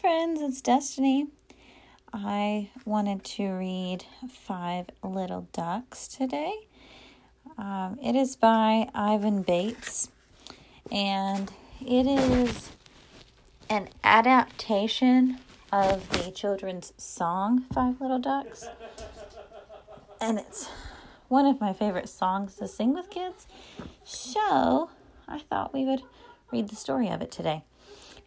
friends, it's Destiny. I wanted to read Five Little Ducks today. Um, it is by Ivan Bates, and it is an adaptation of the children's song Five Little Ducks. And it's one of my favorite songs to sing with kids. So I thought we would read the story of it today.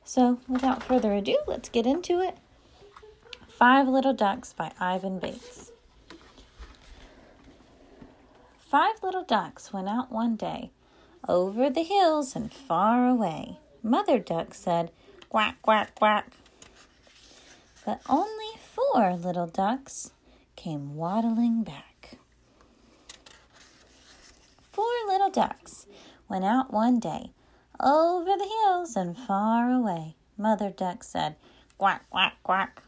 So, without further ado, let's get into it. Five Little Ducks by Ivan Bates. Five little ducks went out one day over the hills and far away. Mother Duck said, Quack, quack, quack. But only four little ducks came waddling back. Four little ducks went out one day over the hills and far away. Mother Duck said, Quack, quack, quack.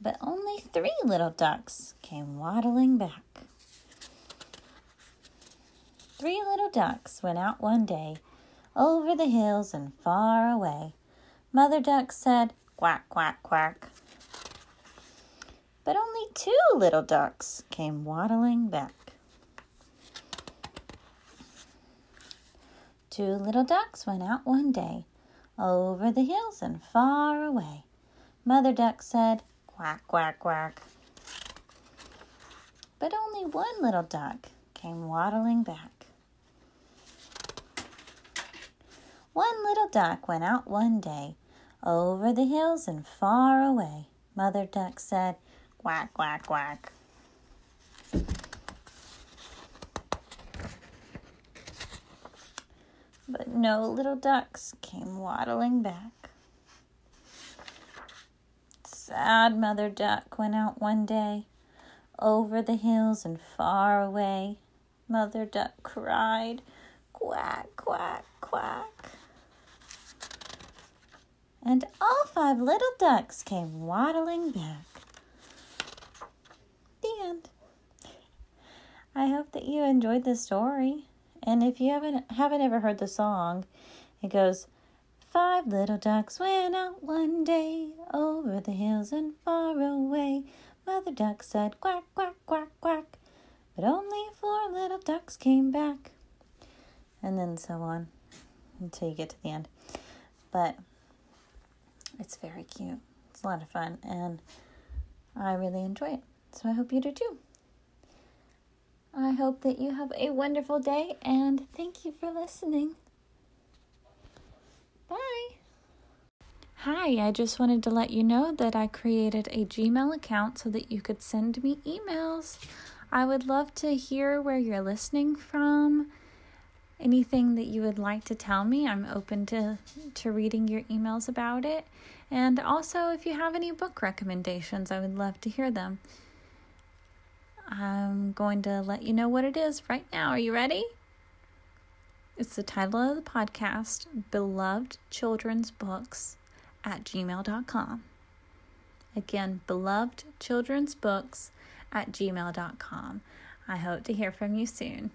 But only three little ducks came waddling back. Three little ducks went out one day over the hills and far away. Mother Duck said, Quack, quack, quack. But only two little ducks came waddling back. Two little ducks went out one day over the hills and far away. Mother Duck said, Quack, quack, quack. But only one little duck came waddling back. One little duck went out one day over the hills and far away. Mother Duck said, Quack, quack, quack. but no little ducks came waddling back. Sad Mother Duck went out one day over the hills and far away. Mother Duck cried, Quack, quack, quack. And all five little ducks came waddling back. The end. I hope that you enjoyed the story. And if you haven't haven't ever heard the song, it goes Five little ducks went out one day over the hills and far away. Mother duck said quack, quack, quack, quack. But only four little ducks came back. And then so on until you get to the end. But it's very cute. It's a lot of fun and I really enjoy it. So I hope you do too. I hope that you have a wonderful day and thank you for listening. Bye. Hi, I just wanted to let you know that I created a Gmail account so that you could send me emails. I would love to hear where you're listening from. Anything that you would like to tell me, I'm open to, to reading your emails about it. And also, if you have any book recommendations, I would love to hear them. I'm going to let you know what it is right now. Are you ready? It's the title of the podcast Beloved Children's Books at gmail.com. Again, beloved children's books at gmail.com. I hope to hear from you soon.